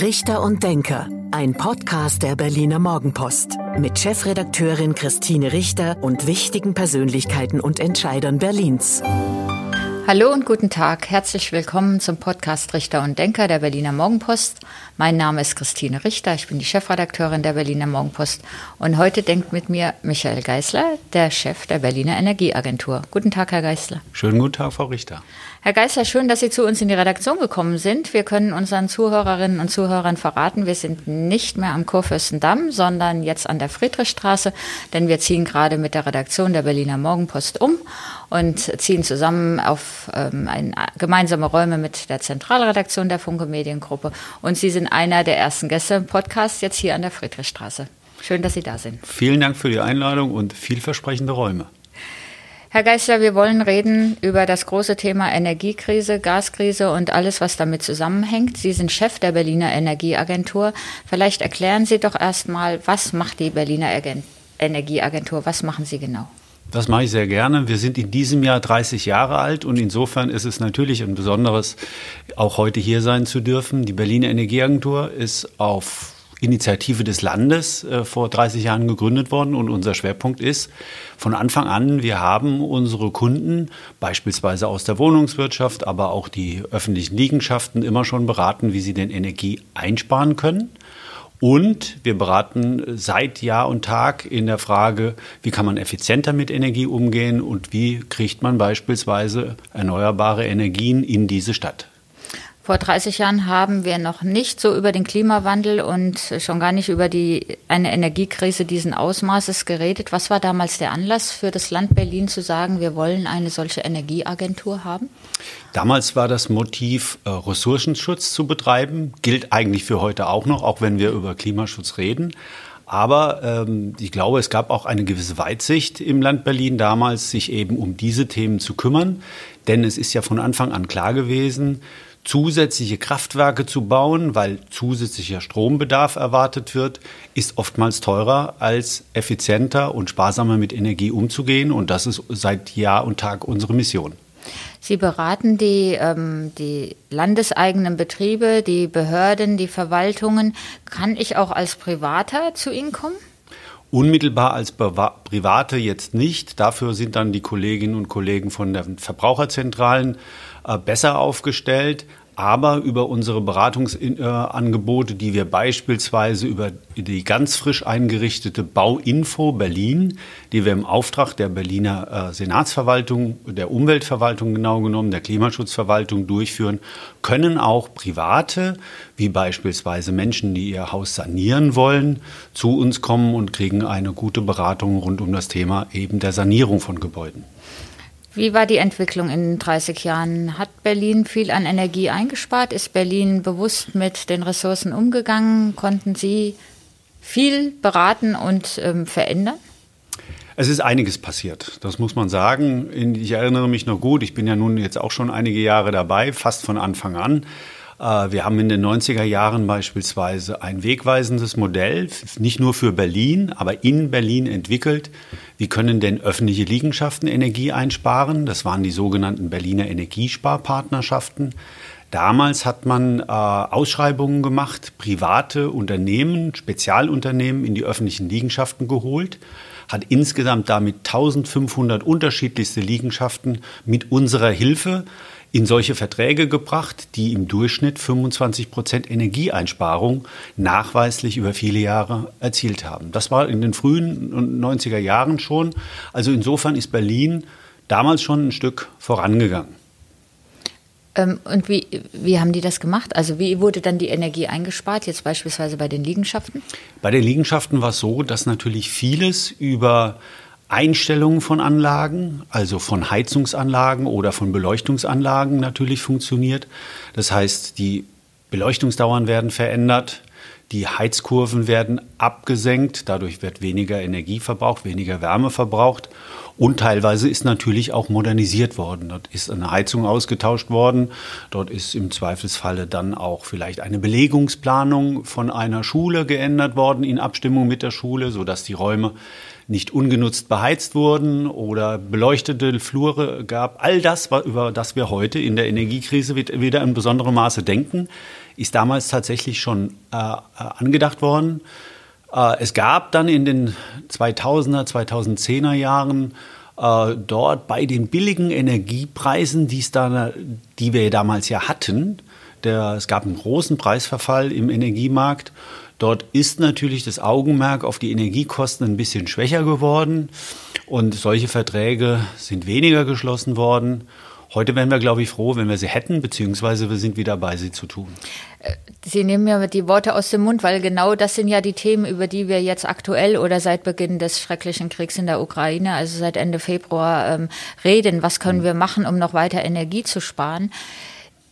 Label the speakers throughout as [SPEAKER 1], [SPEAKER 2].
[SPEAKER 1] Richter und Denker, ein Podcast der Berliner Morgenpost mit Chefredakteurin Christine Richter und wichtigen Persönlichkeiten und Entscheidern Berlins.
[SPEAKER 2] Hallo und guten Tag. Herzlich willkommen zum Podcast Richter und Denker der Berliner Morgenpost. Mein Name ist Christine Richter. Ich bin die Chefredakteurin der Berliner Morgenpost. Und heute denkt mit mir Michael Geißler, der Chef der Berliner Energieagentur. Guten Tag, Herr Geißler.
[SPEAKER 3] Schönen guten Tag, Frau Richter.
[SPEAKER 2] Herr Geißler, schön, dass Sie zu uns in die Redaktion gekommen sind. Wir können unseren Zuhörerinnen und Zuhörern verraten, wir sind nicht mehr am Kurfürstendamm, sondern jetzt an der Friedrichstraße, denn wir ziehen gerade mit der Redaktion der Berliner Morgenpost um und ziehen zusammen auf ähm, ein, gemeinsame Räume mit der Zentralredaktion der Funke Mediengruppe. Und Sie sind einer der ersten Gäste im Podcast jetzt hier an der Friedrichstraße. Schön, dass Sie da sind.
[SPEAKER 3] Vielen Dank für die Einladung und vielversprechende Räume.
[SPEAKER 2] Herr Geisler, wir wollen reden über das große Thema Energiekrise, Gaskrise und alles, was damit zusammenhängt. Sie sind Chef der Berliner Energieagentur. Vielleicht erklären Sie doch erstmal, was macht die Berliner Energieagentur? Was machen Sie genau?
[SPEAKER 3] Das mache ich sehr gerne. Wir sind in diesem Jahr 30 Jahre alt und insofern ist es natürlich ein besonderes, auch heute hier sein zu dürfen. Die Berliner Energieagentur ist auf Initiative des Landes äh, vor 30 Jahren gegründet worden und unser Schwerpunkt ist von Anfang an, wir haben unsere Kunden beispielsweise aus der Wohnungswirtschaft, aber auch die öffentlichen Liegenschaften immer schon beraten, wie sie denn Energie einsparen können. Und wir beraten seit Jahr und Tag in der Frage, wie kann man effizienter mit Energie umgehen und wie kriegt man beispielsweise erneuerbare Energien in diese Stadt.
[SPEAKER 2] Vor 30 Jahren haben wir noch nicht so über den Klimawandel und schon gar nicht über die, eine Energiekrise diesen Ausmaßes geredet. Was war damals der Anlass für das Land Berlin zu sagen, wir wollen eine solche Energieagentur haben?
[SPEAKER 3] Damals war das Motiv, äh, Ressourcenschutz zu betreiben, gilt eigentlich für heute auch noch, auch wenn wir über Klimaschutz reden. Aber ähm, ich glaube, es gab auch eine gewisse Weitsicht im Land Berlin damals, sich eben um diese Themen zu kümmern. Denn es ist ja von Anfang an klar gewesen, zusätzliche Kraftwerke zu bauen, weil zusätzlicher Strombedarf erwartet wird, ist oftmals teurer als effizienter und sparsamer mit Energie umzugehen. Und das ist seit Jahr und Tag unsere Mission.
[SPEAKER 2] Sie beraten die, ähm, die landeseigenen Betriebe, die Behörden, die Verwaltungen. Kann ich auch als Privater zu Ihnen kommen?
[SPEAKER 3] Unmittelbar als Private jetzt nicht. Dafür sind dann die Kolleginnen und Kollegen von den Verbraucherzentralen äh, besser aufgestellt aber über unsere Beratungsangebote, die wir beispielsweise über die ganz frisch eingerichtete Bauinfo Berlin, die wir im Auftrag der Berliner äh, Senatsverwaltung, der Umweltverwaltung genau genommen, der Klimaschutzverwaltung durchführen, können auch Private, wie beispielsweise Menschen, die ihr Haus sanieren wollen, zu uns kommen und kriegen eine gute Beratung rund um das Thema eben der Sanierung von Gebäuden.
[SPEAKER 2] Wie war die Entwicklung in den 30 Jahren? Hat Berlin viel an Energie eingespart? Ist Berlin bewusst mit den Ressourcen umgegangen? Konnten Sie viel beraten und ähm, verändern?
[SPEAKER 3] Es ist einiges passiert, das muss man sagen. Ich erinnere mich noch gut, ich bin ja nun jetzt auch schon einige Jahre dabei, fast von Anfang an. Äh, wir haben in den 90er Jahren beispielsweise ein wegweisendes Modell, nicht nur für Berlin, aber in Berlin entwickelt. Wie können denn öffentliche Liegenschaften Energie einsparen? Das waren die sogenannten Berliner Energiesparpartnerschaften. Damals hat man äh, Ausschreibungen gemacht, private Unternehmen, Spezialunternehmen in die öffentlichen Liegenschaften geholt, hat insgesamt damit 1500 unterschiedlichste Liegenschaften mit unserer Hilfe in solche Verträge gebracht, die im Durchschnitt 25 Prozent Energieeinsparung nachweislich über viele Jahre erzielt haben. Das war in den frühen 90er Jahren schon. Also insofern ist Berlin damals schon ein Stück vorangegangen.
[SPEAKER 2] Ähm, und wie, wie haben die das gemacht? Also wie wurde dann die Energie eingespart, jetzt beispielsweise bei den Liegenschaften?
[SPEAKER 3] Bei den Liegenschaften war es so, dass natürlich vieles über Einstellungen von Anlagen, also von Heizungsanlagen oder von Beleuchtungsanlagen natürlich funktioniert. Das heißt, die Beleuchtungsdauern werden verändert, die Heizkurven werden abgesenkt, dadurch wird weniger Energie verbraucht, weniger Wärme verbraucht und teilweise ist natürlich auch modernisiert worden. Dort ist eine Heizung ausgetauscht worden, dort ist im Zweifelsfalle dann auch vielleicht eine Belegungsplanung von einer Schule geändert worden in Abstimmung mit der Schule, sodass die Räume nicht ungenutzt beheizt wurden oder beleuchtete Flure gab. All das, über das wir heute in der Energiekrise wieder in besonderem Maße denken, ist damals tatsächlich schon äh, äh angedacht worden. Äh, es gab dann in den 2000er, 2010er Jahren äh, dort bei den billigen Energiepreisen, da, die wir damals ja hatten, der, es gab einen großen Preisverfall im Energiemarkt. Dort ist natürlich das Augenmerk auf die Energiekosten ein bisschen schwächer geworden und solche Verträge sind weniger geschlossen worden. Heute wären wir, glaube ich, froh, wenn wir sie hätten, beziehungsweise wir sind wieder dabei, sie zu tun.
[SPEAKER 2] Äh, sie nehmen mir die Worte aus dem Mund, weil genau das sind ja die Themen, über die wir jetzt aktuell oder seit Beginn des schrecklichen Kriegs in der Ukraine, also seit Ende Februar, ähm, reden. Was können wir machen, um noch weiter Energie zu sparen?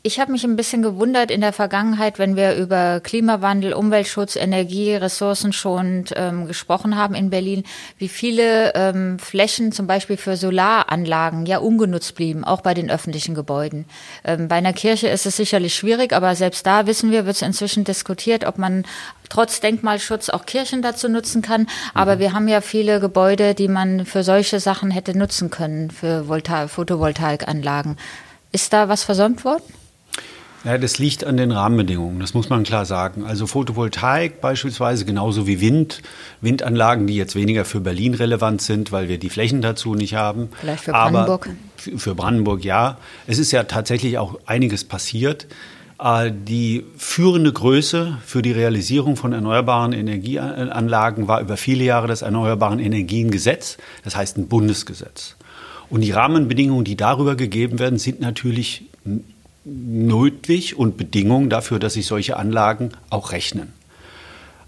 [SPEAKER 2] Ich habe mich ein bisschen gewundert in der Vergangenheit, wenn wir über Klimawandel, Umweltschutz, Energie, ressourcenschonend ähm, gesprochen haben in Berlin, wie viele ähm, Flächen zum Beispiel für Solaranlagen ja ungenutzt blieben, auch bei den öffentlichen Gebäuden. Ähm, bei einer Kirche ist es sicherlich schwierig, aber selbst da wissen wir, wird es inzwischen diskutiert, ob man trotz Denkmalschutz auch Kirchen dazu nutzen kann. Aber mhm. wir haben ja viele Gebäude, die man für solche Sachen hätte nutzen können, für Volta Photovoltaikanlagen. Ist da was versäumt worden?
[SPEAKER 3] Ja, das liegt an den Rahmenbedingungen, das muss man klar sagen. Also Photovoltaik beispielsweise, genauso wie Wind, Windanlagen, die jetzt weniger für Berlin relevant sind, weil wir die Flächen dazu nicht haben.
[SPEAKER 2] Vielleicht für Brandenburg.
[SPEAKER 3] Aber für Brandenburg ja. Es ist ja tatsächlich auch einiges passiert. Äh, die führende Größe für die Realisierung von erneuerbaren Energieanlagen war über viele Jahre das Erneuerbaren Energiengesetz, das heißt ein Bundesgesetz. Und die Rahmenbedingungen, die darüber gegeben werden, sind natürlich nötig und Bedingung dafür, dass sich solche Anlagen auch rechnen.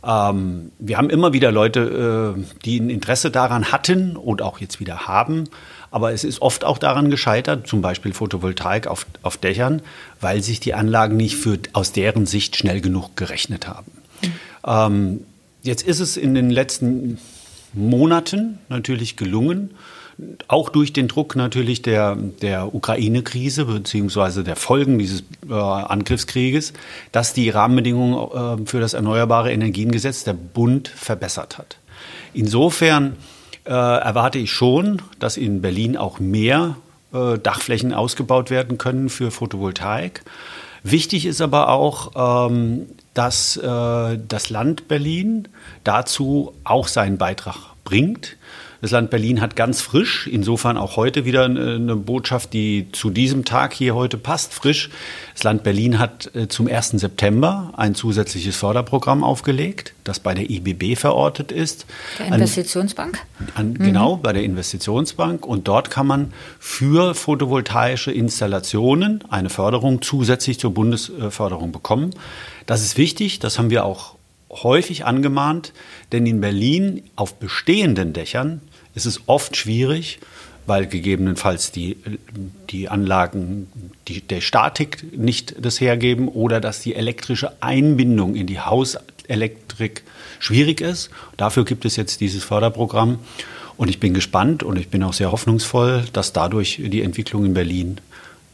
[SPEAKER 3] Ähm, wir haben immer wieder Leute, äh, die ein Interesse daran hatten und auch jetzt wieder haben, aber es ist oft auch daran gescheitert, zum Beispiel Photovoltaik auf, auf Dächern, weil sich die Anlagen nicht für, aus deren Sicht schnell genug gerechnet haben. Mhm. Ähm, jetzt ist es in den letzten Monaten natürlich gelungen, auch durch den Druck natürlich der, der Ukraine-Krise beziehungsweise der Folgen dieses äh, Angriffskrieges, dass die Rahmenbedingungen äh, für das Erneuerbare Energiengesetz der Bund verbessert hat. Insofern äh, erwarte ich schon, dass in Berlin auch mehr äh, Dachflächen ausgebaut werden können für Photovoltaik. Wichtig ist aber auch, ähm, dass äh, das Land Berlin dazu auch seinen Beitrag bringt. Das Land Berlin hat ganz frisch, insofern auch heute wieder eine Botschaft, die zu diesem Tag hier heute passt, frisch. Das Land Berlin hat äh, zum 1. September ein zusätzliches Förderprogramm aufgelegt, das bei der IBB verortet ist.
[SPEAKER 2] Der Investitionsbank?
[SPEAKER 3] An, mhm. Genau, bei der Investitionsbank. Und dort kann man für photovoltaische Installationen eine Förderung zusätzlich zur Bundesförderung bekommen. Das ist wichtig, das haben wir auch häufig angemahnt, denn in Berlin auf bestehenden Dächern ist es oft schwierig, weil gegebenenfalls die, die Anlagen die, der Statik nicht das hergeben oder dass die elektrische Einbindung in die Hauselektrik schwierig ist. Dafür gibt es jetzt dieses Förderprogramm. Und ich bin gespannt und ich bin auch sehr hoffnungsvoll, dass dadurch die Entwicklung in Berlin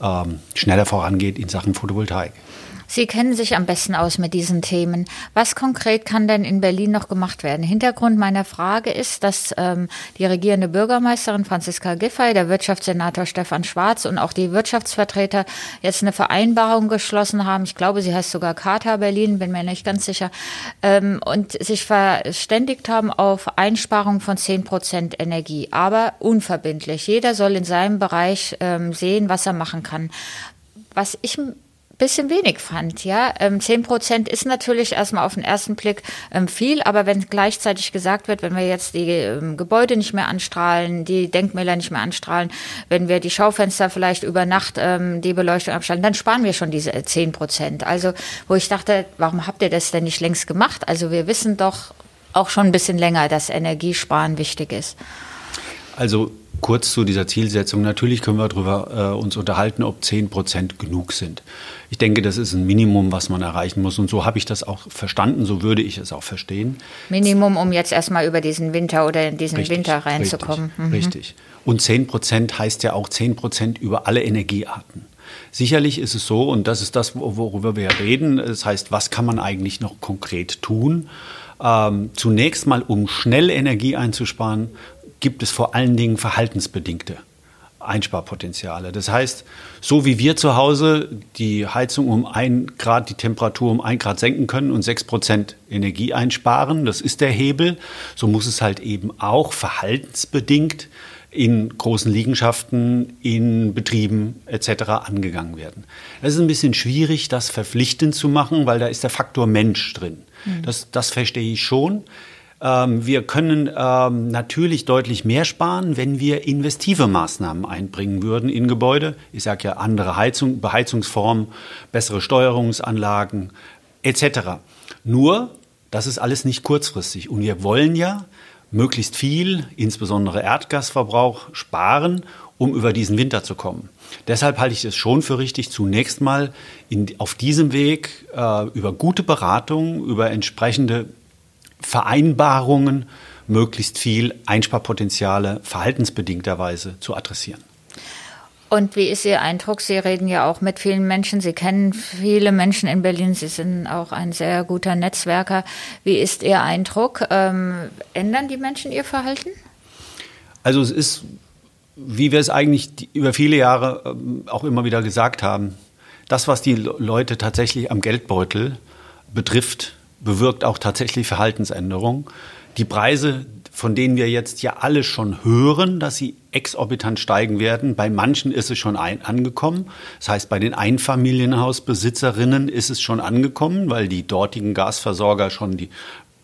[SPEAKER 3] ähm, schneller vorangeht in Sachen Photovoltaik.
[SPEAKER 2] Sie kennen sich am besten aus mit diesen Themen. Was konkret kann denn in Berlin noch gemacht werden? Hintergrund meiner Frage ist, dass ähm, die regierende Bürgermeisterin Franziska Giffey, der Wirtschaftssenator Stefan Schwarz und auch die Wirtschaftsvertreter jetzt eine Vereinbarung geschlossen haben. Ich glaube, sie heißt sogar Charta Berlin, bin mir nicht ganz sicher. Ähm, und sich verständigt haben auf Einsparung von 10 Prozent Energie, aber unverbindlich. Jeder soll in seinem Bereich ähm, sehen, was er machen kann. Was ich bisschen wenig fand. Ja, ähm, zehn Prozent ist natürlich erstmal auf den ersten Blick ähm, viel, aber wenn gleichzeitig gesagt wird, wenn wir jetzt die ähm, Gebäude nicht mehr anstrahlen, die Denkmäler nicht mehr anstrahlen, wenn wir die Schaufenster vielleicht über Nacht ähm, die Beleuchtung abschalten, dann sparen wir schon diese zehn Prozent. Also wo ich dachte, warum habt ihr das denn nicht längst gemacht? Also wir wissen doch auch schon ein bisschen länger, dass Energiesparen wichtig ist.
[SPEAKER 3] Also kurz zu dieser Zielsetzung. Natürlich können wir darüber äh, uns unterhalten, ob 10 Prozent genug sind. Ich denke, das ist ein Minimum, was man erreichen muss. Und so habe ich das auch verstanden, so würde ich es auch verstehen.
[SPEAKER 2] Minimum, um jetzt erstmal über diesen Winter oder in diesen richtig, Winter reinzukommen.
[SPEAKER 3] Richtig, mhm. richtig. Und 10 Prozent heißt ja auch 10 Prozent über alle Energiearten. Sicherlich ist es so, und das ist das, worüber wir reden, das heißt, was kann man eigentlich noch konkret tun? Ähm, zunächst mal, um schnell Energie einzusparen, gibt es vor allen Dingen verhaltensbedingte Einsparpotenziale. Das heißt, so wie wir zu Hause die Heizung um ein Grad, die Temperatur um ein Grad senken können und sechs Prozent Energie einsparen, das ist der Hebel, so muss es halt eben auch verhaltensbedingt in großen Liegenschaften, in Betrieben etc. angegangen werden. Es ist ein bisschen schwierig, das verpflichtend zu machen, weil da ist der Faktor Mensch drin. Mhm. Das, das verstehe ich schon. Ähm, wir können ähm, natürlich deutlich mehr sparen, wenn wir investive Maßnahmen einbringen würden in Gebäude. Ich sage ja andere Heizung, Beheizungsformen, bessere Steuerungsanlagen etc. Nur, das ist alles nicht kurzfristig. Und wir wollen ja möglichst viel, insbesondere Erdgasverbrauch, sparen, um über diesen Winter zu kommen. Deshalb halte ich es schon für richtig, zunächst mal in, auf diesem Weg äh, über gute Beratung, über entsprechende Vereinbarungen möglichst viel Einsparpotenziale verhaltensbedingterweise zu adressieren.
[SPEAKER 2] Und wie ist Ihr Eindruck? Sie reden ja auch mit vielen Menschen. Sie kennen viele Menschen in Berlin. Sie sind auch ein sehr guter Netzwerker. Wie ist Ihr Eindruck? Ähm, ändern die Menschen ihr Verhalten?
[SPEAKER 3] Also es ist, wie wir es eigentlich über viele Jahre ähm, auch immer wieder gesagt haben, das, was die Leute tatsächlich am Geldbeutel betrifft, bewirkt auch tatsächlich Verhaltensänderungen. Die Preise, von denen wir jetzt ja alle schon hören, dass sie exorbitant steigen werden. Bei manchen ist es schon angekommen. Das heißt, bei den Einfamilienhausbesitzerinnen ist es schon angekommen, weil die dortigen Gasversorger schon die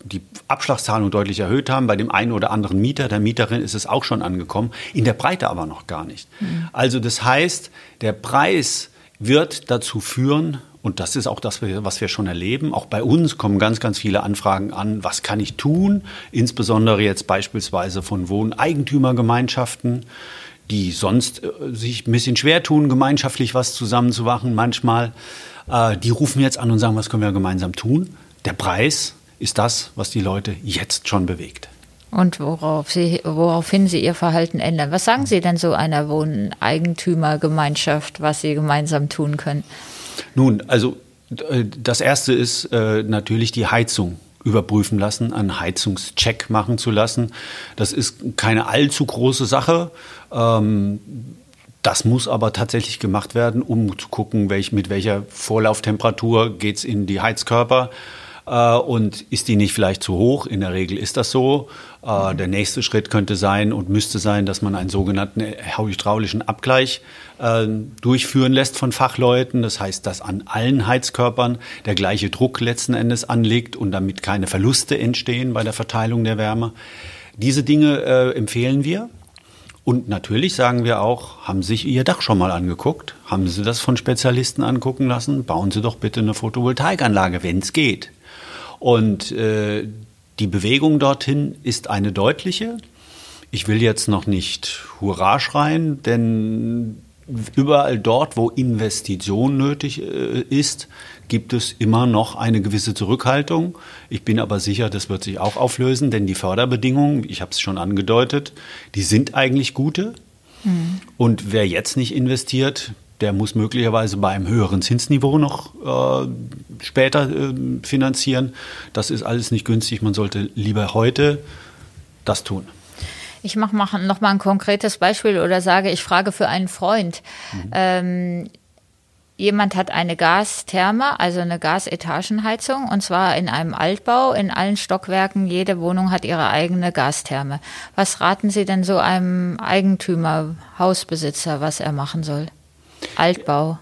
[SPEAKER 3] die Abschlagszahlung deutlich erhöht haben. Bei dem einen oder anderen Mieter, der Mieterin ist es auch schon angekommen, in der Breite aber noch gar nicht. Mhm. Also das heißt, der Preis wird dazu führen, und das ist auch das, was wir schon erleben. Auch bei uns kommen ganz, ganz viele Anfragen an, was kann ich tun? Insbesondere jetzt beispielsweise von Wohneigentümergemeinschaften, die sonst äh, sich ein bisschen schwer tun, gemeinschaftlich was zusammenzumachen manchmal. Äh, die rufen jetzt an und sagen, was können wir gemeinsam tun? Der Preis ist das, was die Leute jetzt schon bewegt.
[SPEAKER 2] Und worauf sie, woraufhin sie ihr Verhalten ändern. Was sagen Sie denn so einer Wohneigentümergemeinschaft, was sie gemeinsam tun können?
[SPEAKER 3] Nun, also äh, das Erste ist äh, natürlich die Heizung überprüfen lassen, einen Heizungscheck machen zu lassen. Das ist keine allzu große Sache. Ähm, das muss aber tatsächlich gemacht werden, um zu gucken, welch, mit welcher Vorlauftemperatur geht es in die Heizkörper äh, und ist die nicht vielleicht zu hoch? In der Regel ist das so. Äh, der nächste Schritt könnte sein und müsste sein, dass man einen sogenannten hydraulischen Abgleich äh, durchführen lässt von Fachleuten. Das heißt, dass an allen Heizkörpern der gleiche Druck letzten Endes anliegt und damit keine Verluste entstehen bei der Verteilung der Wärme. Diese Dinge äh, empfehlen wir. Und natürlich sagen wir auch, haben sich Ihr Dach schon mal angeguckt? Haben Sie das von Spezialisten angucken lassen? Bauen Sie doch bitte eine Photovoltaikanlage, wenn es geht. Und äh, die Bewegung dorthin ist eine deutliche. Ich will jetzt noch nicht Hurra schreien, denn überall dort, wo Investition nötig äh, ist, gibt es immer noch eine gewisse Zurückhaltung. Ich bin aber sicher, das wird sich auch auflösen, denn die Förderbedingungen, ich habe es schon angedeutet, die sind eigentlich gute. Mhm. Und wer jetzt nicht investiert, der muss möglicherweise bei einem höheren Zinsniveau noch äh, später äh, finanzieren. Das ist alles nicht günstig. Man sollte lieber heute das tun.
[SPEAKER 2] Ich mache noch mal ein konkretes Beispiel oder sage, ich frage für einen Freund. Mhm. Ähm, jemand hat eine Gastherme, also eine Gasetagenheizung, und zwar in einem Altbau, in allen Stockwerken. Jede Wohnung hat ihre eigene Gastherme. Was raten Sie denn so einem Eigentümer, Hausbesitzer, was er machen soll? Altbau?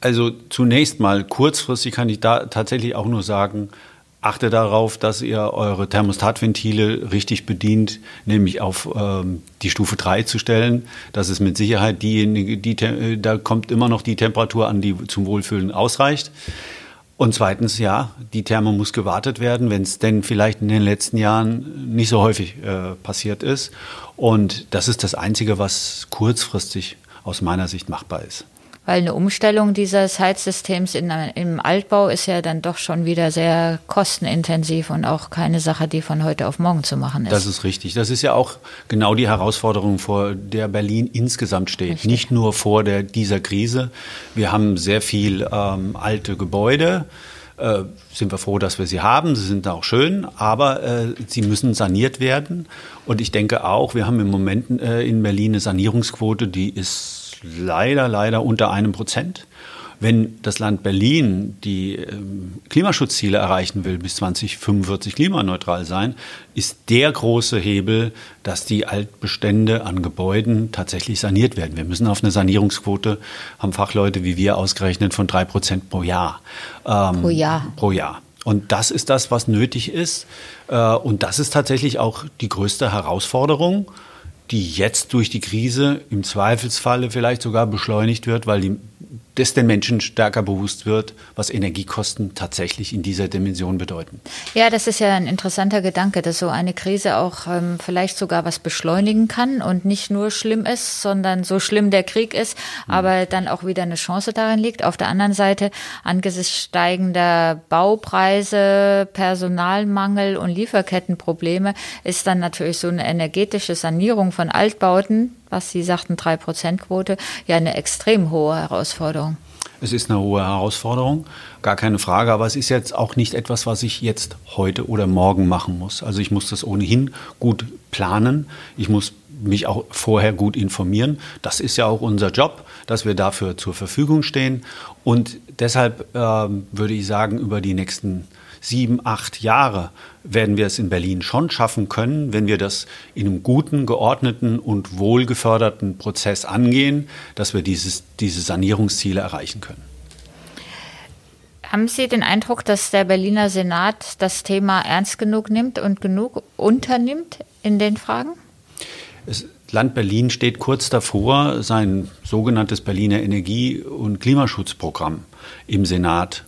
[SPEAKER 3] Also zunächst mal kurzfristig kann ich da tatsächlich auch nur sagen, achte darauf, dass ihr eure Thermostatventile richtig bedient, nämlich auf ähm, die Stufe 3 zu stellen. Das ist mit Sicherheit diejenige, die, da kommt immer noch die Temperatur an, die zum Wohlfühlen ausreicht. Und zweitens, ja, die Therme muss gewartet werden, wenn es denn vielleicht in den letzten Jahren nicht so häufig äh, passiert ist. Und das ist das Einzige, was kurzfristig aus meiner Sicht machbar ist.
[SPEAKER 2] Weil eine Umstellung dieses Heizsystems in, im Altbau ist ja dann doch schon wieder sehr kostenintensiv und auch keine Sache, die von heute auf morgen zu machen ist.
[SPEAKER 3] Das ist richtig. Das ist ja auch genau die Herausforderung, vor der Berlin insgesamt steht. Richtig. Nicht nur vor der, dieser Krise. Wir haben sehr viel ähm, alte Gebäude äh, sind wir froh, dass wir sie haben. Sie sind auch schön, aber äh, sie müssen saniert werden. Und ich denke auch, wir haben im Moment äh, in Berlin eine Sanierungsquote, die ist leider, leider unter einem Prozent. Wenn das Land Berlin die ähm, Klimaschutzziele erreichen will, bis 2045 klimaneutral sein, ist der große Hebel, dass die Altbestände an Gebäuden tatsächlich saniert werden. Wir müssen auf eine Sanierungsquote, haben Fachleute wie wir ausgerechnet, von drei Prozent pro Jahr.
[SPEAKER 2] Ähm, pro Jahr.
[SPEAKER 3] Pro Jahr. Und das ist das, was nötig ist. Äh, und das ist tatsächlich auch die größte Herausforderung, die jetzt durch die Krise im Zweifelsfalle vielleicht sogar beschleunigt wird, weil die das den Menschen stärker bewusst wird, was Energiekosten tatsächlich in dieser Dimension bedeuten.
[SPEAKER 2] Ja, das ist ja ein interessanter Gedanke, dass so eine Krise auch ähm, vielleicht sogar was beschleunigen kann und nicht nur schlimm ist, sondern so schlimm der Krieg ist, mhm. aber dann auch wieder eine Chance darin liegt. Auf der anderen Seite, angesichts steigender Baupreise, Personalmangel und Lieferkettenprobleme ist dann natürlich so eine energetische Sanierung von Altbauten was Sie sagten, 3%-Quote, ja eine extrem hohe Herausforderung.
[SPEAKER 3] Es ist eine hohe Herausforderung, gar keine Frage, aber es ist jetzt auch nicht etwas, was ich jetzt heute oder morgen machen muss. Also ich muss das ohnehin gut planen. Ich muss mich auch vorher gut informieren. Das ist ja auch unser Job, dass wir dafür zur Verfügung stehen. Und deshalb äh, würde ich sagen, über die nächsten sieben, acht Jahre werden wir es in Berlin schon schaffen können, wenn wir das in einem guten, geordneten und wohlgeförderten Prozess angehen, dass wir dieses, diese Sanierungsziele erreichen können.
[SPEAKER 2] Haben Sie den Eindruck, dass der Berliner Senat das Thema ernst genug nimmt und genug unternimmt in den Fragen?
[SPEAKER 3] Das Land Berlin steht kurz davor, sein sogenanntes Berliner Energie- und Klimaschutzprogramm im Senat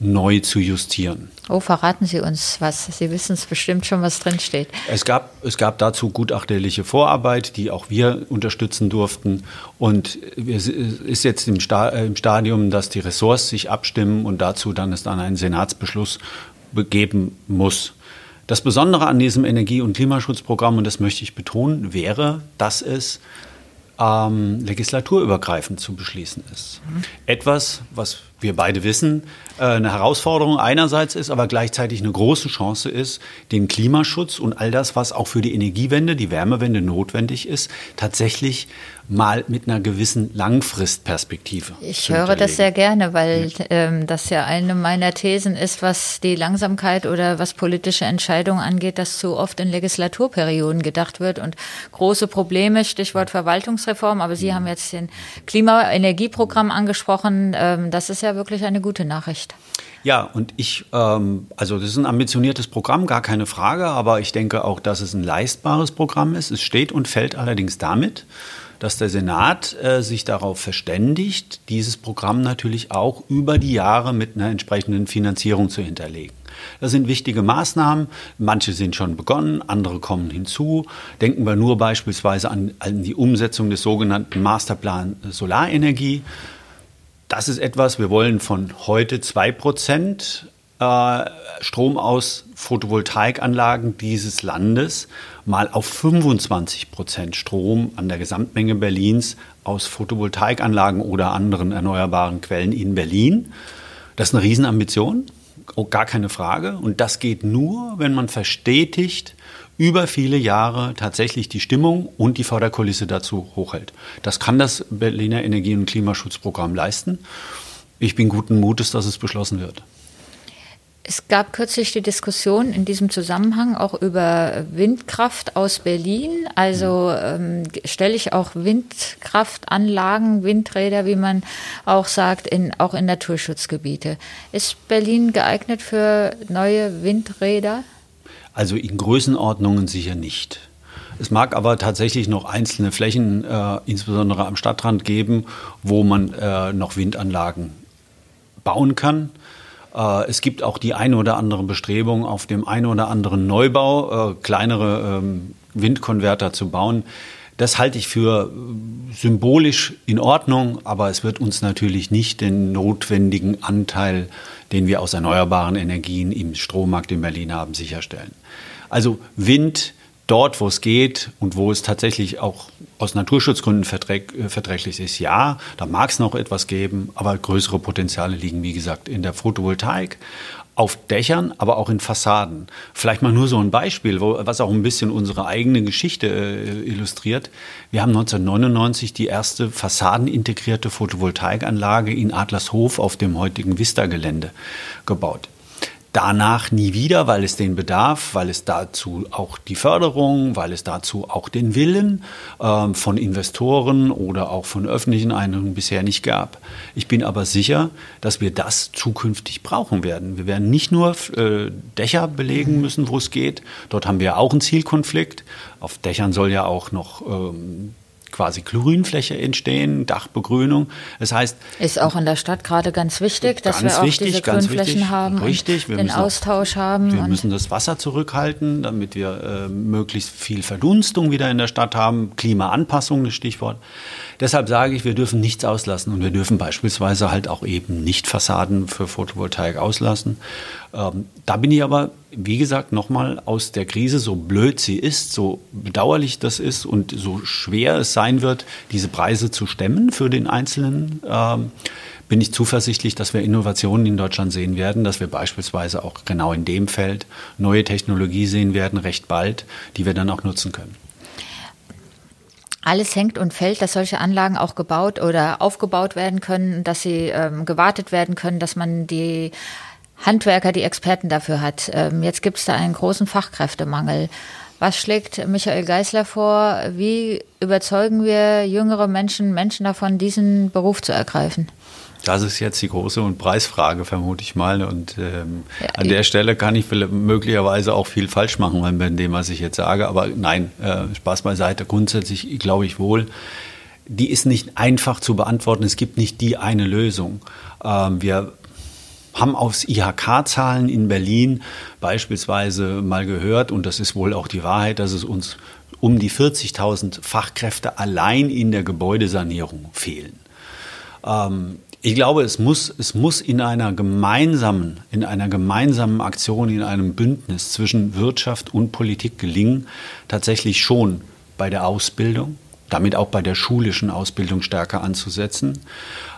[SPEAKER 3] neu zu justieren.
[SPEAKER 2] Oh, verraten Sie uns was. Sie wissen es bestimmt schon, was drinsteht.
[SPEAKER 3] Es gab, es gab dazu gutachterliche Vorarbeit, die auch wir unterstützen durften. Und es ist jetzt im, Stadium, dass die Ressorts sich abstimmen und dazu dann es dann einen Senatsbeschluss geben muss. Das Besondere an diesem Energie- und Klimaschutzprogramm, und das möchte ich betonen, wäre, dass es ähm, legislaturübergreifend zu beschließen ist. Mhm. Etwas, was wir beide wissen, äh, eine Herausforderung einerseits ist, aber gleichzeitig eine große Chance ist, den Klimaschutz und all das, was auch für die Energiewende, die Wärmewende notwendig ist, tatsächlich mal mit einer gewissen Langfristperspektive.
[SPEAKER 2] Ich höre das sehr gerne, weil ähm, das ja eine meiner Thesen ist, was die Langsamkeit oder was politische Entscheidungen angeht, dass zu oft in Legislaturperioden gedacht wird und große Probleme, Stichwort Verwaltungsreform, aber Sie haben jetzt den Klima-Energieprogramm angesprochen. Ähm, das ist ja wirklich eine gute Nachricht.
[SPEAKER 3] Ja, und ich, ähm, also das ist ein ambitioniertes Programm, gar keine Frage, aber ich denke auch, dass es ein leistbares Programm ist. Es steht und fällt allerdings damit, dass der Senat äh, sich darauf verständigt, dieses Programm natürlich auch über die Jahre mit einer entsprechenden Finanzierung zu hinterlegen. Das sind wichtige Maßnahmen. Manche sind schon begonnen, andere kommen hinzu. Denken wir nur beispielsweise an, an die Umsetzung des sogenannten Masterplan Solarenergie. Das ist etwas, wir wollen von heute 2% äh, Strom aus Photovoltaikanlagen dieses Landes mal auf 25 Prozent Strom an der Gesamtmenge Berlins aus Photovoltaikanlagen oder anderen erneuerbaren Quellen in Berlin. Das ist eine Riesenambition, oh, gar keine Frage. Und das geht nur, wenn man verstetigt, über viele Jahre tatsächlich die Stimmung und die Förderkulisse dazu hochhält. Das kann das Berliner Energie- und Klimaschutzprogramm leisten. Ich bin guten Mutes, dass es beschlossen wird.
[SPEAKER 2] Es gab kürzlich die Diskussion in diesem Zusammenhang auch über Windkraft aus Berlin. Also ähm, stelle ich auch Windkraftanlagen, Windräder, wie man auch sagt, in, auch in Naturschutzgebiete. Ist Berlin geeignet für neue Windräder?
[SPEAKER 3] Also in Größenordnungen sicher nicht. Es mag aber tatsächlich noch einzelne Flächen, äh, insbesondere am Stadtrand, geben, wo man äh, noch Windanlagen bauen kann. Äh, es gibt auch die eine oder andere Bestrebung, auf dem einen oder anderen Neubau äh, kleinere ähm, Windkonverter zu bauen. Das halte ich für äh, symbolisch in Ordnung, aber es wird uns natürlich nicht den notwendigen Anteil, den wir aus erneuerbaren Energien im Strommarkt in Berlin haben, sicherstellen. Also Wind dort, wo es geht und wo es tatsächlich auch aus Naturschutzgründen verträg, äh, verträglich ist, ja, da mag es noch etwas geben, aber größere Potenziale liegen, wie gesagt, in der Photovoltaik, auf Dächern, aber auch in Fassaden. Vielleicht mal nur so ein Beispiel, wo, was auch ein bisschen unsere eigene Geschichte äh, illustriert. Wir haben 1999 die erste fassadenintegrierte Photovoltaikanlage in Adlershof auf dem heutigen Vista-Gelände gebaut danach nie wieder, weil es den Bedarf, weil es dazu auch die Förderung, weil es dazu auch den Willen äh, von Investoren oder auch von öffentlichen Einrichtungen bisher nicht gab. Ich bin aber sicher, dass wir das zukünftig brauchen werden. Wir werden nicht nur äh, Dächer belegen müssen, wo es geht. Dort haben wir auch einen Zielkonflikt. Auf Dächern soll ja auch noch ähm, quasi Grünfläche entstehen, Dachbegrünung. Das heißt.
[SPEAKER 2] Ist auch in der Stadt gerade ganz wichtig, dass wir auch wichtig, diese Grünflächen wichtig, haben
[SPEAKER 3] richtig,
[SPEAKER 2] und den Austausch
[SPEAKER 3] auch,
[SPEAKER 2] haben.
[SPEAKER 3] Wir müssen das Wasser zurückhalten, damit wir äh, möglichst viel Verdunstung wieder in der Stadt haben. Klimaanpassung, das Stichwort. Deshalb sage ich, wir dürfen nichts auslassen und wir dürfen beispielsweise halt auch eben nicht Fassaden für Photovoltaik auslassen. Ähm, da bin ich aber, wie gesagt, nochmal aus der Krise, so blöd sie ist, so bedauerlich das ist und so schwer es sein wird, diese Preise zu stemmen für den Einzelnen. Ähm, bin ich zuversichtlich, dass wir Innovationen in Deutschland sehen werden, dass wir beispielsweise auch genau in dem Feld neue Technologie sehen werden, recht bald, die wir dann auch nutzen können
[SPEAKER 2] alles hängt und fällt, dass solche Anlagen auch gebaut oder aufgebaut werden können, dass sie ähm, gewartet werden können, dass man die Handwerker, die Experten dafür hat. Ähm, jetzt gibt es da einen großen Fachkräftemangel. Was schlägt Michael Geisler vor? Wie überzeugen wir jüngere Menschen, Menschen davon, diesen Beruf zu ergreifen?
[SPEAKER 3] Das ist jetzt die große und Preisfrage, vermute ich mal. Und ähm, ja, an der Stelle kann ich möglicherweise auch viel falsch machen bei dem, was ich jetzt sage. Aber nein, äh, Spaß beiseite. Grundsätzlich glaube ich wohl, die ist nicht einfach zu beantworten. Es gibt nicht die eine Lösung. Ähm, wir haben aus IHK-Zahlen in Berlin beispielsweise mal gehört, und das ist wohl auch die Wahrheit, dass es uns um die 40.000 Fachkräfte allein in der Gebäudesanierung fehlen. Ähm, ich glaube, es muss, es muss in einer gemeinsamen, in einer gemeinsamen Aktion, in einem Bündnis zwischen Wirtschaft und Politik gelingen, tatsächlich schon bei der Ausbildung, damit auch bei der schulischen Ausbildung stärker anzusetzen.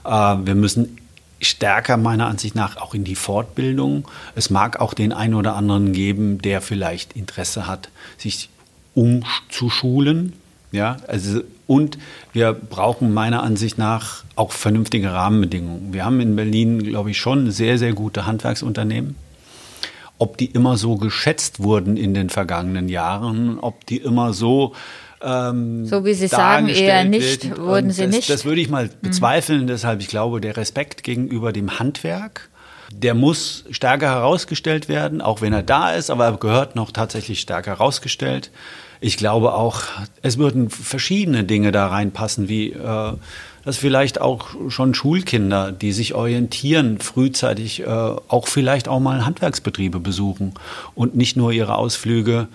[SPEAKER 3] Äh, wir müssen stärker meiner Ansicht nach auch in die Fortbildung. Es mag auch den einen oder anderen geben, der vielleicht Interesse hat, sich umzuschulen. Ja, also, und wir brauchen meiner Ansicht nach auch vernünftige Rahmenbedingungen. Wir haben in Berlin, glaube ich, schon sehr, sehr gute Handwerksunternehmen. Ob die immer so geschätzt wurden in den vergangenen Jahren, ob die immer so
[SPEAKER 2] ähm, so wie Sie sagen, eher nicht, wurden sie
[SPEAKER 3] das,
[SPEAKER 2] nicht.
[SPEAKER 3] Das würde ich mal mhm. bezweifeln. Mhm. Deshalb, ich glaube, der Respekt gegenüber dem Handwerk, der muss stärker herausgestellt werden, auch wenn er da ist, aber er gehört noch tatsächlich stärker herausgestellt. Ich glaube auch, es würden verschiedene Dinge da reinpassen, wie äh, dass vielleicht auch schon Schulkinder, die sich orientieren, frühzeitig äh, auch vielleicht auch mal Handwerksbetriebe besuchen und nicht nur ihre Ausflüge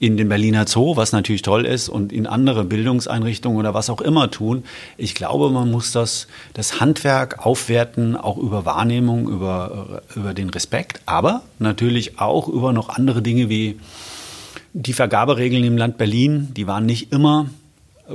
[SPEAKER 3] in den Berliner Zoo, was natürlich toll ist, und in andere Bildungseinrichtungen oder was auch immer tun. Ich glaube, man muss das, das Handwerk aufwerten, auch über Wahrnehmung, über, über den Respekt, aber natürlich auch über noch andere Dinge wie die Vergaberegeln im Land Berlin. Die waren nicht immer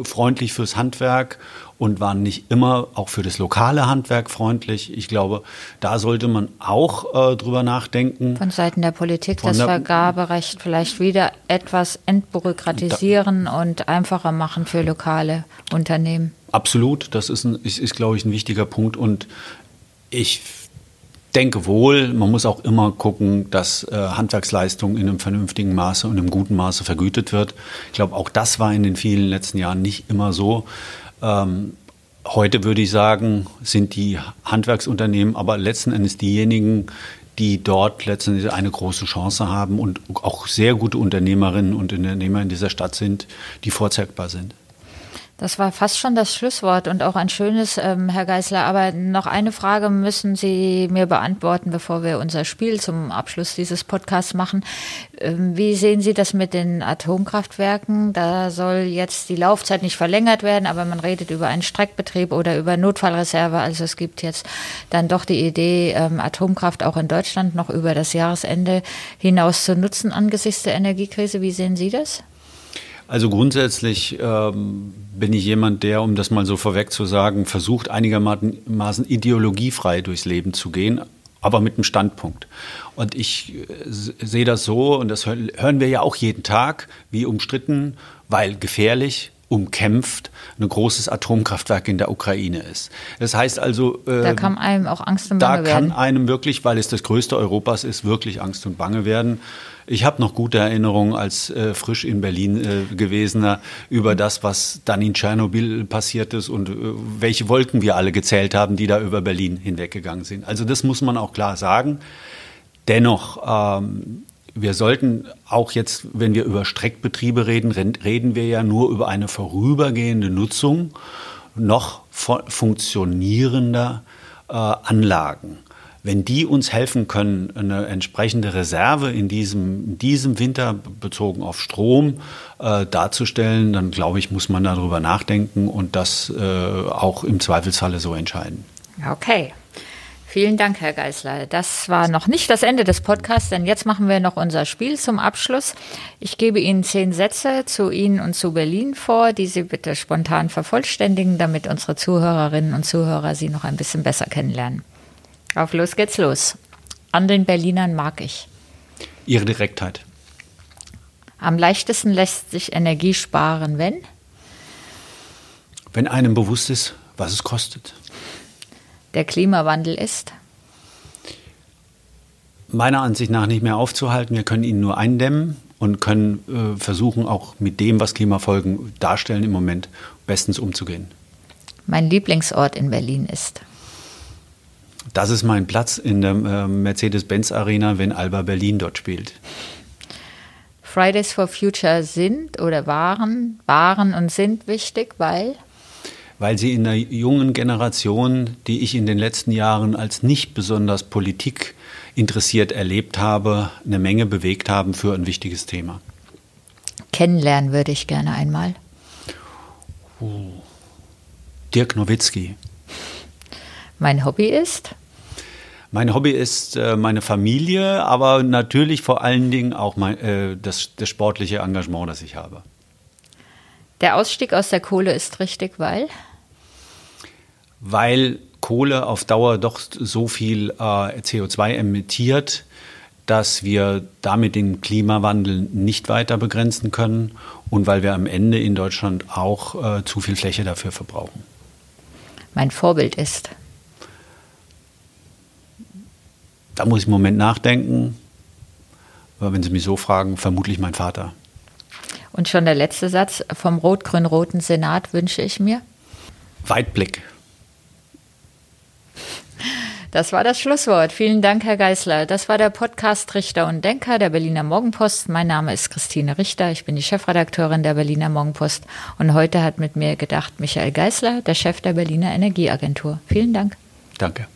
[SPEAKER 3] freundlich fürs Handwerk und waren nicht immer auch für das lokale Handwerk freundlich. Ich glaube, da sollte man auch äh, drüber nachdenken.
[SPEAKER 2] Von Seiten der Politik Von das der, Vergaberecht vielleicht wieder etwas entbürokratisieren da, und einfacher machen für lokale Unternehmen.
[SPEAKER 3] Absolut, das ist, ein, ist, ist, glaube ich, ein wichtiger Punkt und ich denke wohl, man muss auch immer gucken, dass äh, Handwerksleistung in einem vernünftigen Maße und im guten Maße vergütet wird. Ich glaube, auch das war in den vielen letzten Jahren nicht immer so. Ähm, heute würde ich sagen, sind die Handwerksunternehmen aber letzten Endes diejenigen, die dort letztendlich eine große Chance haben und auch sehr gute Unternehmerinnen und Unternehmer in dieser Stadt sind, die vorzeigbar sind.
[SPEAKER 2] Das war fast schon das Schlusswort und auch ein schönes, ähm, Herr Geisler. Aber noch eine Frage müssen Sie mir beantworten, bevor wir unser Spiel zum Abschluss dieses Podcasts machen. Ähm, wie sehen Sie das mit den Atomkraftwerken? Da soll jetzt die Laufzeit nicht verlängert werden, aber man redet über einen Streckbetrieb oder über Notfallreserve. Also es gibt jetzt dann doch die Idee, ähm, Atomkraft auch in Deutschland noch über das Jahresende hinaus zu nutzen angesichts der Energiekrise. Wie sehen Sie das?
[SPEAKER 3] Also grundsätzlich ähm, bin ich jemand, der, um das mal so vorweg zu sagen, versucht einigermaßen ideologiefrei durchs Leben zu gehen, aber mit einem Standpunkt. Und ich äh, sehe das so, und das hören wir ja auch jeden Tag, wie umstritten, weil gefährlich, umkämpft ein großes Atomkraftwerk in der Ukraine ist. Das heißt also,
[SPEAKER 2] äh, da kann einem auch Angst und Bange
[SPEAKER 3] werden. Da kann einem wirklich, weil es das größte Europas ist, wirklich Angst und Bange werden. Ich habe noch gute Erinnerungen als äh, frisch in Berlin äh, gewesener über das, was dann in Tschernobyl passiert ist und äh, welche Wolken wir alle gezählt haben, die da über Berlin hinweggegangen sind. Also das muss man auch klar sagen. Dennoch, ähm, wir sollten auch jetzt, wenn wir über Streckbetriebe reden, reden wir ja nur über eine vorübergehende Nutzung noch funktionierender äh, Anlagen. Wenn die uns helfen können, eine entsprechende Reserve in diesem, in diesem Winter bezogen auf Strom äh, darzustellen, dann glaube ich, muss man darüber nachdenken und das äh, auch im Zweifelsfalle so entscheiden.
[SPEAKER 2] Okay. Vielen Dank, Herr Geisler. Das war noch nicht das Ende des Podcasts, denn jetzt machen wir noch unser Spiel zum Abschluss. Ich gebe Ihnen zehn Sätze zu Ihnen und zu Berlin vor, die Sie bitte spontan vervollständigen, damit unsere Zuhörerinnen und Zuhörer Sie noch ein bisschen besser kennenlernen. Auf los geht's los. An den Berlinern mag ich.
[SPEAKER 3] Ihre Direktheit.
[SPEAKER 2] Am leichtesten lässt sich Energie sparen, wenn?
[SPEAKER 3] Wenn einem bewusst ist, was es kostet.
[SPEAKER 2] Der Klimawandel ist?
[SPEAKER 3] Meiner Ansicht nach nicht mehr aufzuhalten. Wir können ihn nur eindämmen und können äh, versuchen, auch mit dem, was Klimafolgen darstellen, im Moment bestens umzugehen.
[SPEAKER 2] Mein Lieblingsort in Berlin ist?
[SPEAKER 3] Das ist mein Platz in der äh, Mercedes-Benz Arena, wenn Alba Berlin dort spielt.
[SPEAKER 2] Fridays for Future sind oder waren, waren und sind wichtig, weil?
[SPEAKER 3] Weil sie in der jungen Generation, die ich in den letzten Jahren als nicht besonders Politik interessiert erlebt habe, eine Menge bewegt haben für ein wichtiges Thema.
[SPEAKER 2] Kennenlernen würde ich gerne einmal.
[SPEAKER 3] Oh. Dirk Nowitzki.
[SPEAKER 2] Mein Hobby ist?
[SPEAKER 3] Mein Hobby ist äh, meine Familie, aber natürlich vor allen Dingen auch mein, äh, das, das sportliche Engagement, das ich habe.
[SPEAKER 2] Der Ausstieg aus der Kohle ist richtig, weil?
[SPEAKER 3] Weil Kohle auf Dauer doch so viel äh, CO2 emittiert, dass wir damit den Klimawandel nicht weiter begrenzen können und weil wir am Ende in Deutschland auch äh, zu viel Fläche dafür verbrauchen.
[SPEAKER 2] Mein Vorbild ist?
[SPEAKER 3] Da muss ich einen Moment nachdenken. Aber wenn Sie mich so fragen, vermutlich mein Vater.
[SPEAKER 2] Und schon der letzte Satz. Vom rot-grün-roten Senat wünsche ich mir?
[SPEAKER 3] Weitblick.
[SPEAKER 2] Das war das Schlusswort. Vielen Dank, Herr Geißler. Das war der Podcast Richter und Denker der Berliner Morgenpost. Mein Name ist Christine Richter. Ich bin die Chefredakteurin der Berliner Morgenpost. Und heute hat mit mir gedacht Michael Geißler, der Chef der Berliner Energieagentur. Vielen Dank.
[SPEAKER 3] Danke.